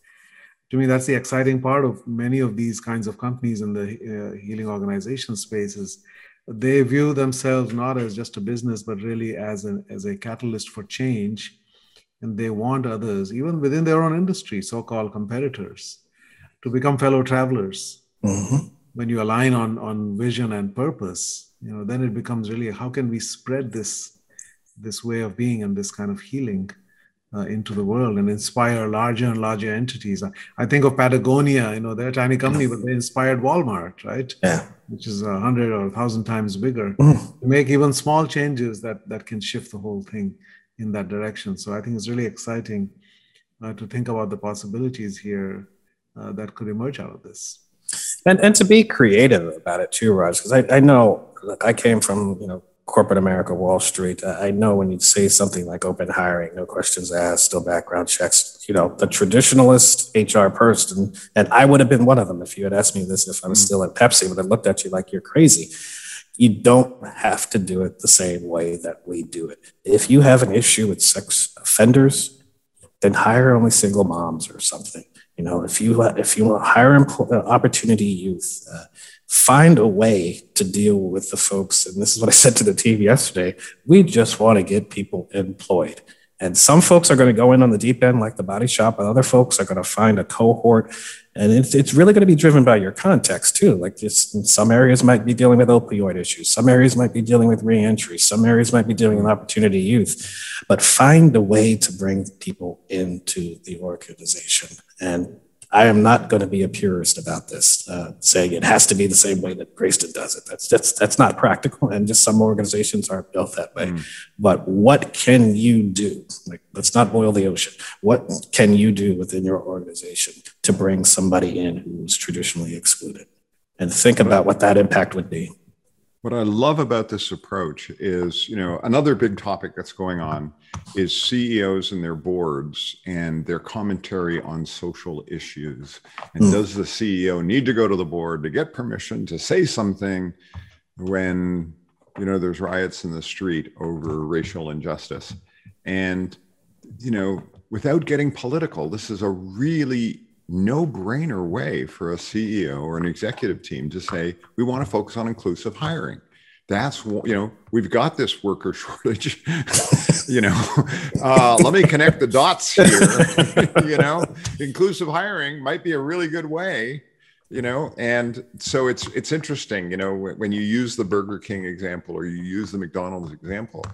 to me that's the exciting part of many of these kinds of companies in the uh, healing organization spaces they view themselves not as just a business but really as an as a catalyst for change. And they want others even within their own industry so-called competitors to become fellow travelers. Mm-hmm. when you align on on vision and purpose you know then it becomes really how can we spread this this way of being and this kind of healing uh, into the world and inspire larger and larger entities. I think of Patagonia, you know, they're a tiny company, but they inspired Walmart, right? Yeah. Which is a hundred or a thousand times bigger. Mm. To make even small changes that that can shift the whole thing in that direction. So I think it's really exciting uh, to think about the possibilities here uh, that could emerge out of this. And and to be creative about it too, Raj, because I, I know look, I came from, you know, corporate America, Wall Street. I know when you say something like open hiring, no questions asked, still background checks, you know, the traditionalist HR person, and I would have been one of them if you had asked me this if I was mm. still at Pepsi, would have looked at you like you're crazy. You don't have to do it the same way that we do it. If you have an issue with sex offenders, then hire only single moms or something. You know, if you if you want to hire opportunity youth, uh, find a way to deal with the folks. And this is what I said to the team yesterday. We just want to get people employed. And some folks are going to go in on the deep end, like the body shop, and other folks are going to find a cohort. And it's, it's really going to be driven by your context too. Like just some areas might be dealing with opioid issues. Some areas might be dealing with reentry. Some areas might be dealing with opportunity youth, but find a way to bring people into the organization. And I am not going to be a purist about this, uh, saying it has to be the same way that Greyston does it. That's that's that's not practical, and just some organizations aren't built that way. Mm. But what can you do? Like, let's not boil the ocean. What can you do within your organization to bring somebody in who's traditionally excluded? and think about what that impact would be. What I love about this approach is, you know, another big topic that's going on is CEOs and their boards and their commentary on social issues. And mm. does the CEO need to go to the board to get permission to say something when, you know, there's riots in the street over racial injustice? And, you know, without getting political, this is a really no brainer way for a CEO or an executive team to say, we want to focus on inclusive hiring. That's, what, you know, we've got this worker *laughs* shortage. you know, uh, let me connect the dots here. *laughs* you know, inclusive hiring might be a really good way you know and so it's it's interesting you know when you use the burger king example or you use the mcdonald's example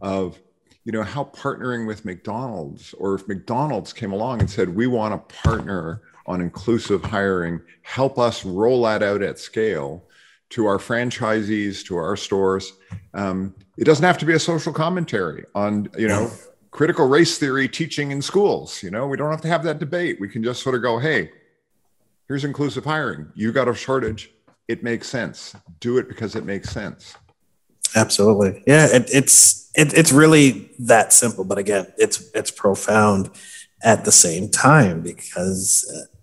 of you know how partnering with mcdonald's or if mcdonald's came along and said we want to partner on inclusive hiring help us roll that out at scale to our franchisees to our stores. Um, it doesn't have to be a social commentary on you know critical race theory teaching in schools. You know we don't have to have that debate. We can just sort of go hey here's inclusive hiring. You got a shortage. It makes sense. Do it because it makes sense. Absolutely. Yeah, it, it's it, it's really that simple, but again, it's it's profound at the same time because uh,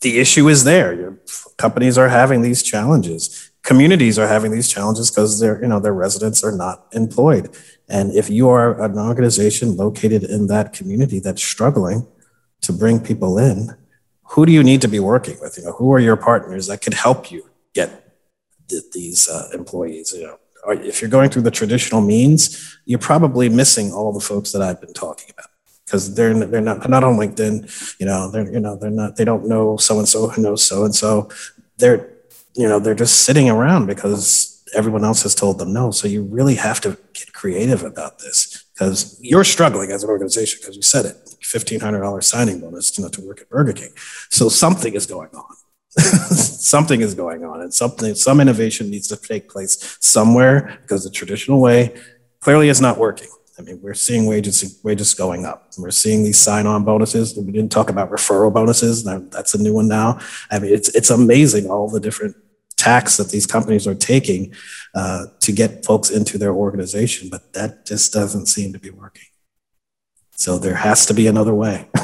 the issue is there. Your companies are having these challenges. Communities are having these challenges because their you know their residents are not employed. And if you are an organization located in that community that's struggling to bring people in, who do you need to be working with? You know, who are your partners that could help you get th- these uh, employees? You know, if you're going through the traditional means, you're probably missing all the folks that I've been talking about because they're they're not not on LinkedIn. You know, they're you know they're not they don't know so and so who knows so and so. They're you know they're just sitting around because everyone else has told them no. So you really have to get creative about this because you're struggling as an organization because you said it. $1,500 signing bonus to, to work at Burger King. So something is going on. *laughs* something is going on and something some innovation needs to take place somewhere because the traditional way clearly is not working i mean we're seeing wages wages going up. We're seeing these sign-on bonuses. We didn't talk about referral bonuses. That's a new one now. I mean it's it's amazing all the different tax that these companies are taking uh, to get folks into their organization but that just doesn't seem to be working. So there has to be another way. *laughs*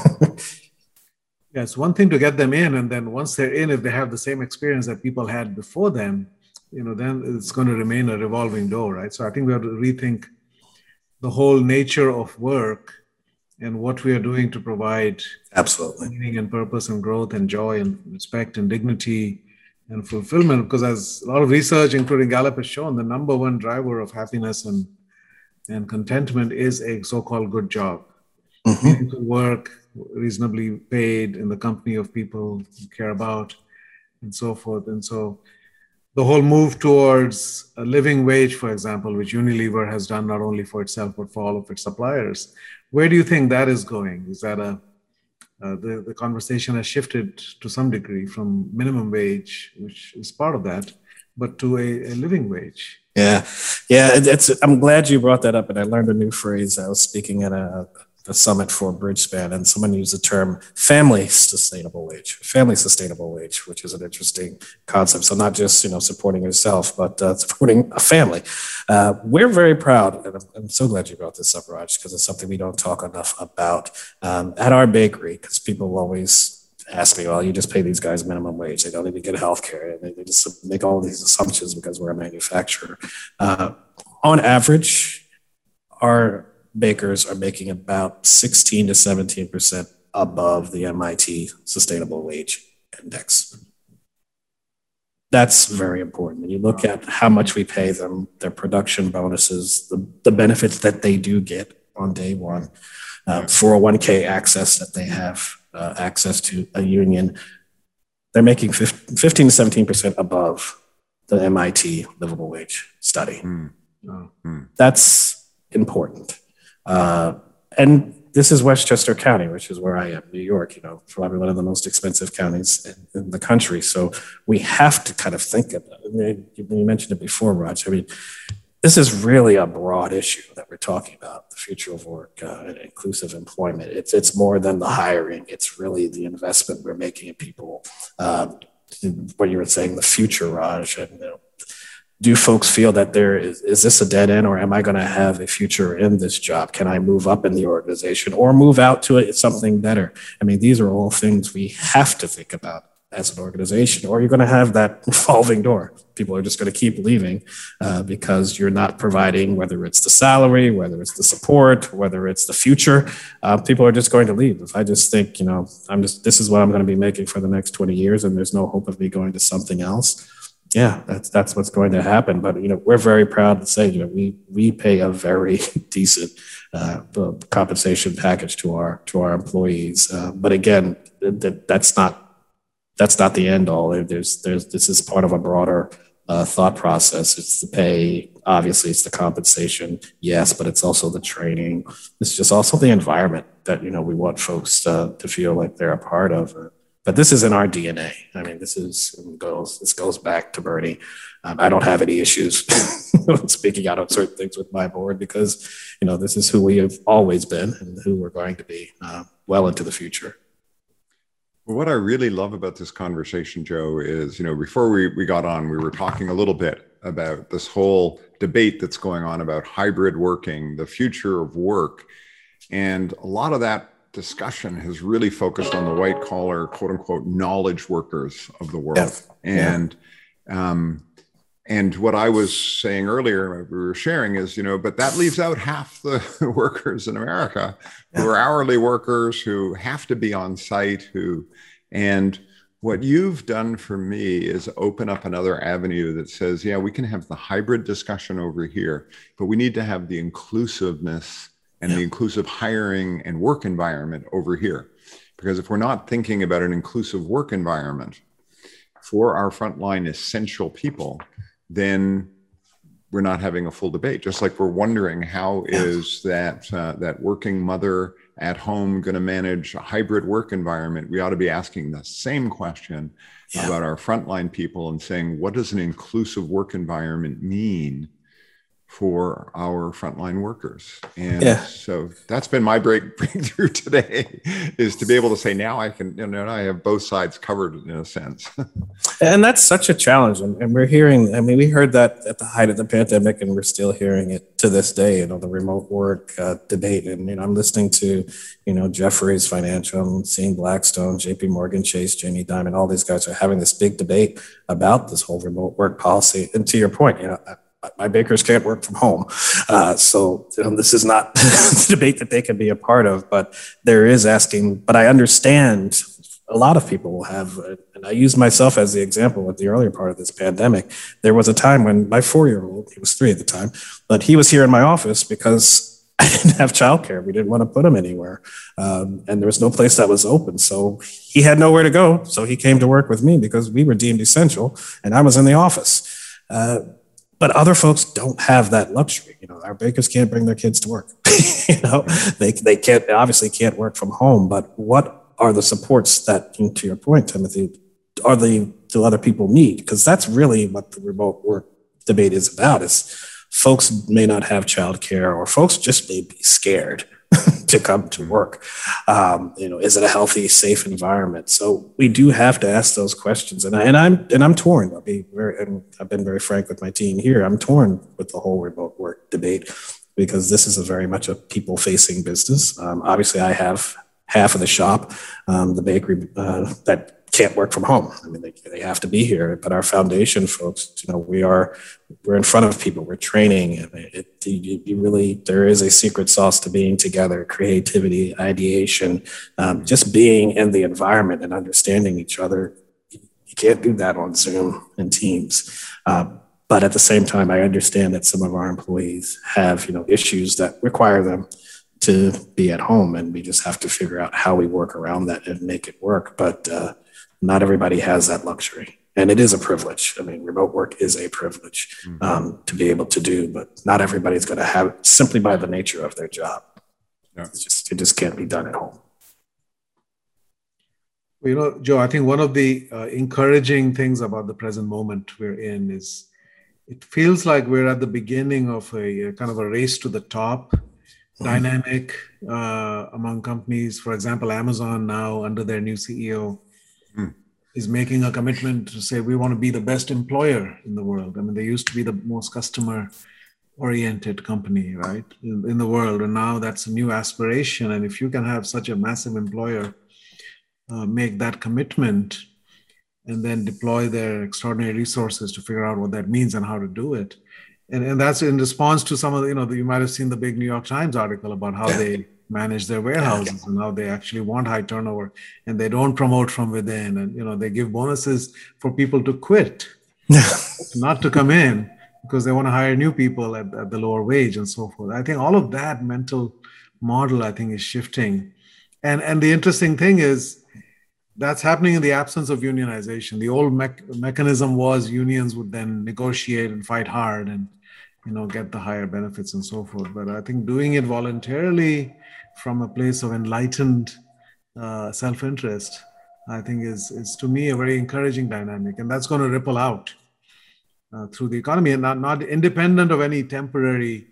Yeah, it's one thing to get them in, and then once they're in, if they have the same experience that people had before them, you know, then it's going to remain a revolving door, right? So I think we have to rethink the whole nature of work and what we are doing to provide absolutely meaning and purpose and growth and joy and respect and dignity and fulfillment. Because as a lot of research, including Gallup, has shown, the number one driver of happiness and and contentment is a so-called good job. Mm-hmm. Work, reasonably paid in the company of people you care about and so forth and so the whole move towards a living wage for example which unilever has done not only for itself but for all of its suppliers. Where do you think that is going? Is that a uh, the, the conversation has shifted to some degree from minimum wage which is part of that but to a, a living wage? Yeah. Yeah it's i'm glad you brought that up and i learned a new phrase. I was speaking at a the summit for Bridgespan, and someone used the term family sustainable wage, family sustainable wage, which is an interesting concept. So not just you know supporting yourself, but uh, supporting a family. Uh, we're very proud, and I'm, I'm, so glad you brought this up, Raj, because it's something we don't talk enough about um, at our bakery. Because people always ask me, well, you just pay these guys minimum wage. They don't even get health care. They, they just make all these assumptions because we're a manufacturer. Uh, on average, our bakers are making about 16 to 17% above the MIT Sustainable Wage Index. That's very important. When you look at how much we pay them, their production bonuses, the, the benefits that they do get on day one, uh, 401k access that they have uh, access to a union, they're making 15 to 17% above the MIT livable wage study. Mm. Mm. That's important. Uh, and this is Westchester County, which is where I am, New York, you know, probably one of the most expensive counties in, in the country. So we have to kind of think about it. I mean, you, mentioned it before, Raj. I mean, this is really a broad issue that we're talking about the future of work uh, and inclusive employment it's it's more than the hiring it's really the investment we're making in people um, what you were saying, the future, Raj, and you know, do folks feel that there is is this a dead end or am i going to have a future in this job? Can i move up in the organization or move out to it, something better? I mean these are all things we have to think about as an organization or you're going to have that *laughs* revolving door. People are just going to keep leaving uh, because you're not providing whether it's the salary whether it's the support whether it's the future uh, people are just going to leave. If i just think you know i'm just this is what i'm going to be making for the next 20 years and there's no hope of me going to something else yeah, that's that's what's going to happen. But you know, we're very proud to say, you know, we we pay a very *laughs* decent uh, compensation package to our to our employees. Uh, but again, that, that's not that's not the end all. There's there's this is part of a broader uh, thought process. It's the pay, obviously, it's the compensation, yes, but it's also the training. It's just also the environment that you know we want folks to feel like they're a part of but this is in our DNA. I mean, this is goes this goes back to Bernie. Um, I don't have any issues *laughs* speaking out on certain things with my board because you know this is who we have always been and who we're going to be uh, well into the future. What I really love about this conversation, Joe, is you know before we we got on, we were talking a little bit about this whole debate that's going on about hybrid working, the future of work, and a lot of that discussion has really focused on the white collar, quote unquote, knowledge workers of the world. Yeah. And yeah. um, and what I was saying earlier, we were sharing is, you know, but that leaves out half the *laughs* workers in America yeah. who are hourly workers who have to be on site, who, and what you've done for me is open up another avenue that says, yeah, we can have the hybrid discussion over here, but we need to have the inclusiveness and yeah. the inclusive hiring and work environment over here. Because if we're not thinking about an inclusive work environment for our frontline essential people, then we're not having a full debate. Just like we're wondering how is that uh, that working mother at home going to manage a hybrid work environment? We ought to be asking the same question yeah. about our frontline people and saying, what does an inclusive work environment mean for our frontline workers. And yeah. so that's been my break, *laughs* breakthrough today is to be able to say now I can, you know, I have both sides covered in a sense. *laughs* and that's such a challenge. And we're hearing, I mean, we heard that at the height of the pandemic and we're still hearing it to this day, you know, the remote work uh, debate. And, you know, I'm listening to, you know, Jefferies Financial, I'm seeing Blackstone, JP Morgan Chase, Jamie Dimon, all these guys are having this big debate about this whole remote work policy. And to your point, you know, my bakers can't work from home. Uh, so you know, this is not *laughs* the debate that they can be a part of, but there is asking, but I understand a lot of people will have, and I use myself as the example at the earlier part of this pandemic. There was a time when my four year old, he was three at the time, but he was here in my office because *laughs* I didn't have childcare. We didn't want to put him anywhere. Um, and there was no place that was open. So he had nowhere to go. So he came to work with me because we were deemed essential and I was in the office. Uh, but other folks don't have that luxury. You know, our bakers can't bring their kids to work. *laughs* you know, they, they can't obviously can't work from home. But what are the supports that, to your point, Timothy, are the do other people need? Because that's really what the remote work debate is about. Is folks may not have childcare, or folks just may be scared *laughs* to come to work. Um, you know, is it a healthy, safe environment? So we do have to ask those questions, and I, and I'm and I'm torn. I'll be very, and I've been very frank with my team here. I'm torn with the whole remote work debate because this is a very much a people-facing business. Um, obviously, I have half of the shop, um, the bakery uh, that can't work from home. I mean, they, they have to be here. But our foundation folks, you know, we are we're in front of people. We're training. And it, it you really there is a secret sauce to being together: creativity, ideation, um, just being in the environment and understanding each other. You can't do that on Zoom and Teams. Um, but at the same time, I understand that some of our employees have you know issues that require them to be at home and we just have to figure out how we work around that and make it work but uh, not everybody has that luxury and it is a privilege i mean remote work is a privilege mm-hmm. um, to be able to do but not everybody's going to have it simply by the nature of their job yeah. it's just it just can't be done at home well, you know joe i think one of the uh, encouraging things about the present moment we're in is it feels like we're at the beginning of a, a kind of a race to the top mm-hmm. dynamic uh, among companies for example amazon now under their new ceo is making a commitment to say we want to be the best employer in the world. I mean, they used to be the most customer oriented company, right, in, in, the world. And now that's a new aspiration. And if you can have such a massive employer uh, make that commitment and then deploy their extraordinary resources to figure out what that means and how to do it. And, and that's in response to some of the, you know, you might have seen the big New York Times article about how they manage their warehouses and how they actually want high turnover and they don't promote from within. And you know they give bonuses for people to quit *laughs* not to come in because they want to hire new people at, at the lower wage and so forth. I think all of that mental model i think is shifting. And and the interesting thing is that's happening in the absence of unionization. The old me- mechanism was unions would then negotiate and fight hard and you know get the higher benefits and so forth. But i think doing it voluntarily from a place of enlightened uh, self-interest, I think is, is to me a very encouraging dynamic. And that's going to ripple out uh, through the economy and not, not independent of any temporary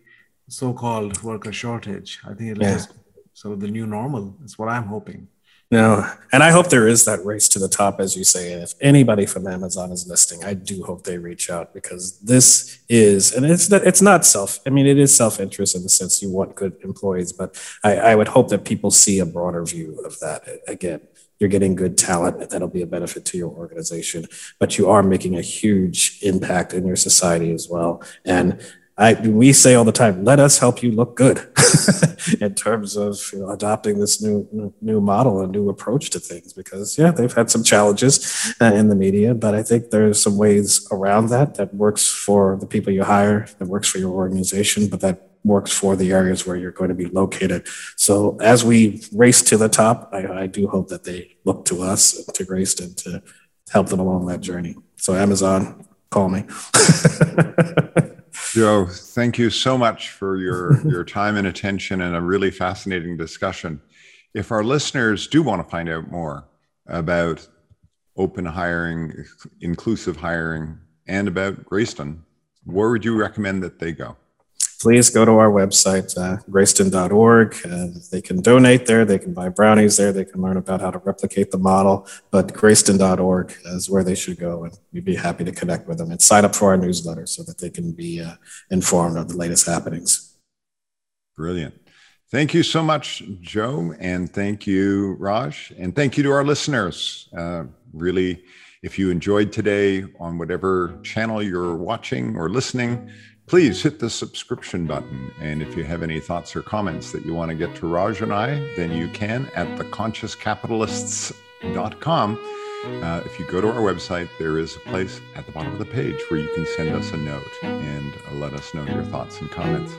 so-called worker shortage. I think it is yeah. sort of the new normal. That's what I'm hoping. No, and I hope there is that race to the top, as you say. And if anybody from Amazon is listening, I do hope they reach out because this is, and it's it's not self. I mean, it is self interest in the sense you want good employees, but I, I would hope that people see a broader view of that. Again, you're getting good talent that'll be a benefit to your organization, but you are making a huge impact in your society as well. And I, we say all the time, let us help you look good *laughs* in terms of you know, adopting this new new model and new approach to things. Because yeah, they've had some challenges uh, in the media, but I think there's some ways around that that works for the people you hire, that works for your organization, but that works for the areas where you're going to be located. So as we race to the top, I, I do hope that they look to us, to Greyston, to help them along that journey. So Amazon, call me. *laughs* Joe, thank you so much for your, *laughs* your time and attention and a really fascinating discussion. If our listeners do want to find out more about open hiring, inclusive hiring, and about Greyston, where would you recommend that they go? Please go to our website, uh, greyston.org. Uh, they can donate there, they can buy brownies there, they can learn about how to replicate the model. But greyston.org is where they should go, and we'd be happy to connect with them and sign up for our newsletter so that they can be uh, informed of the latest happenings. Brilliant. Thank you so much, Joe, and thank you, Raj, and thank you to our listeners. Uh, really, if you enjoyed today on whatever channel you're watching or listening, please hit the subscription button. And if you have any thoughts or comments that you want to get to Raj and I, then you can at theconsciouscapitalists.com. Uh, if you go to our website, there is a place at the bottom of the page where you can send us a note and uh, let us know your thoughts and comments.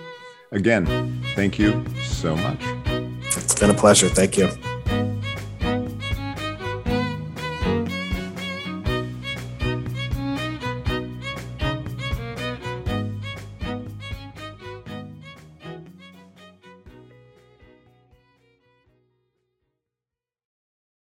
Again, thank you so much. It's been a pleasure. Thank you.